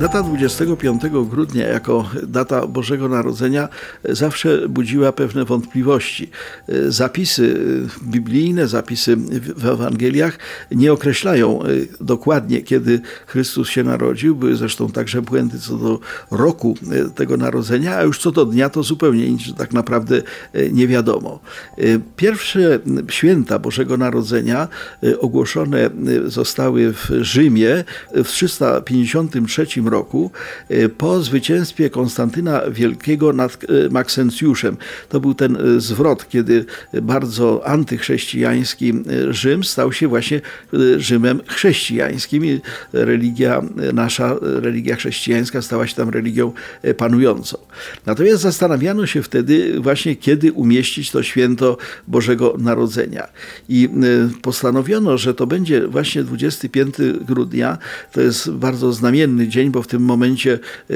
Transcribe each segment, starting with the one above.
Data 25 grudnia jako data Bożego Narodzenia zawsze budziła pewne wątpliwości. Zapisy biblijne, zapisy w Ewangeliach nie określają dokładnie, kiedy Chrystus się narodził. Były zresztą także błędy co do roku tego narodzenia, a już co do dnia to zupełnie nic tak naprawdę nie wiadomo. Pierwsze święta Bożego Narodzenia ogłoszone zostały w Rzymie w 353 roku po zwycięstwie Konstantyna Wielkiego nad Maksencjuszem. To był ten zwrot, kiedy bardzo antychrześcijański Rzym stał się właśnie Rzymem chrześcijańskim i religia nasza, religia chrześcijańska stała się tam religią panującą. Natomiast zastanawiano się wtedy właśnie, kiedy umieścić to święto Bożego Narodzenia. I postanowiono, że to będzie właśnie 25 grudnia. To jest bardzo znamienny dzień, bo w tym momencie e,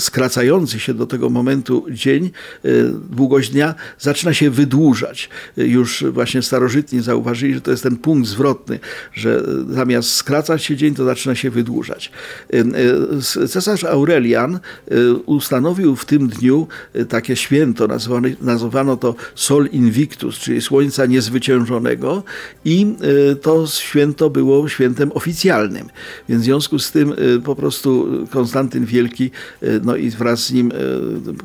skracający się do tego momentu dzień, e, długość dnia zaczyna się wydłużać. Już właśnie starożytni zauważyli, że to jest ten punkt zwrotny, że zamiast skracać się dzień, to zaczyna się wydłużać. Cesarz Aurelian ustanowił w tym dniu takie święto, nazwano, nazwano to Sol Invictus, czyli Słońca Niezwyciężonego i to święto było świętem oficjalnym. Więc w związku z tym po prostu Konstantyn Wielki, e, no i wraz z nim e,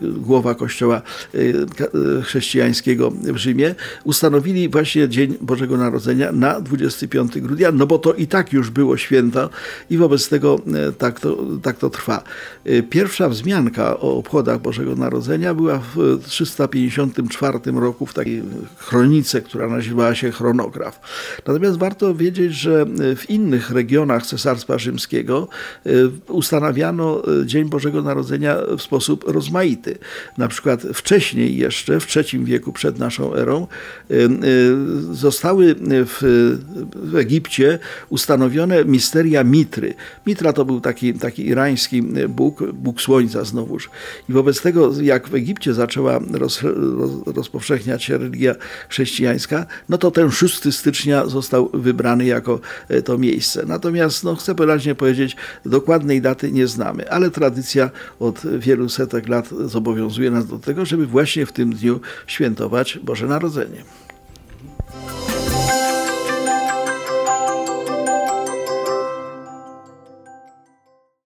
głowa kościoła e, chrześcijańskiego w Rzymie, ustanowili właśnie Dzień Bożego Narodzenia na 25 grudnia, no bo to i tak już było święto i wobec tego tak to, tak to trwa. Pierwsza wzmianka o obchodach Bożego Narodzenia była w 354 roku w takiej chronice, która nazywała się chronograf. Natomiast warto wiedzieć, że w innych regionach Cesarstwa Rzymskiego ustanawiano ustanawiano e, Dzień Bożego Narodzenia w sposób rozmaity. Na przykład wcześniej jeszcze, w III wieku przed naszą erą, e, e, zostały w, w Egipcie ustanowione misteria Mitry. Mitra to był taki, taki irański bóg, bóg słońca znowuż. I wobec tego, jak w Egipcie zaczęła roz, roz, rozpowszechniać się religia chrześcijańska, no to ten 6 stycznia został wybrany jako to miejsce. Natomiast no, chcę wyraźnie powiedzieć, dokładnej daty nie znamy, ale tradycja od wielu setek lat zobowiązuje nas do tego, żeby właśnie w tym dniu świętować Boże Narodzenie.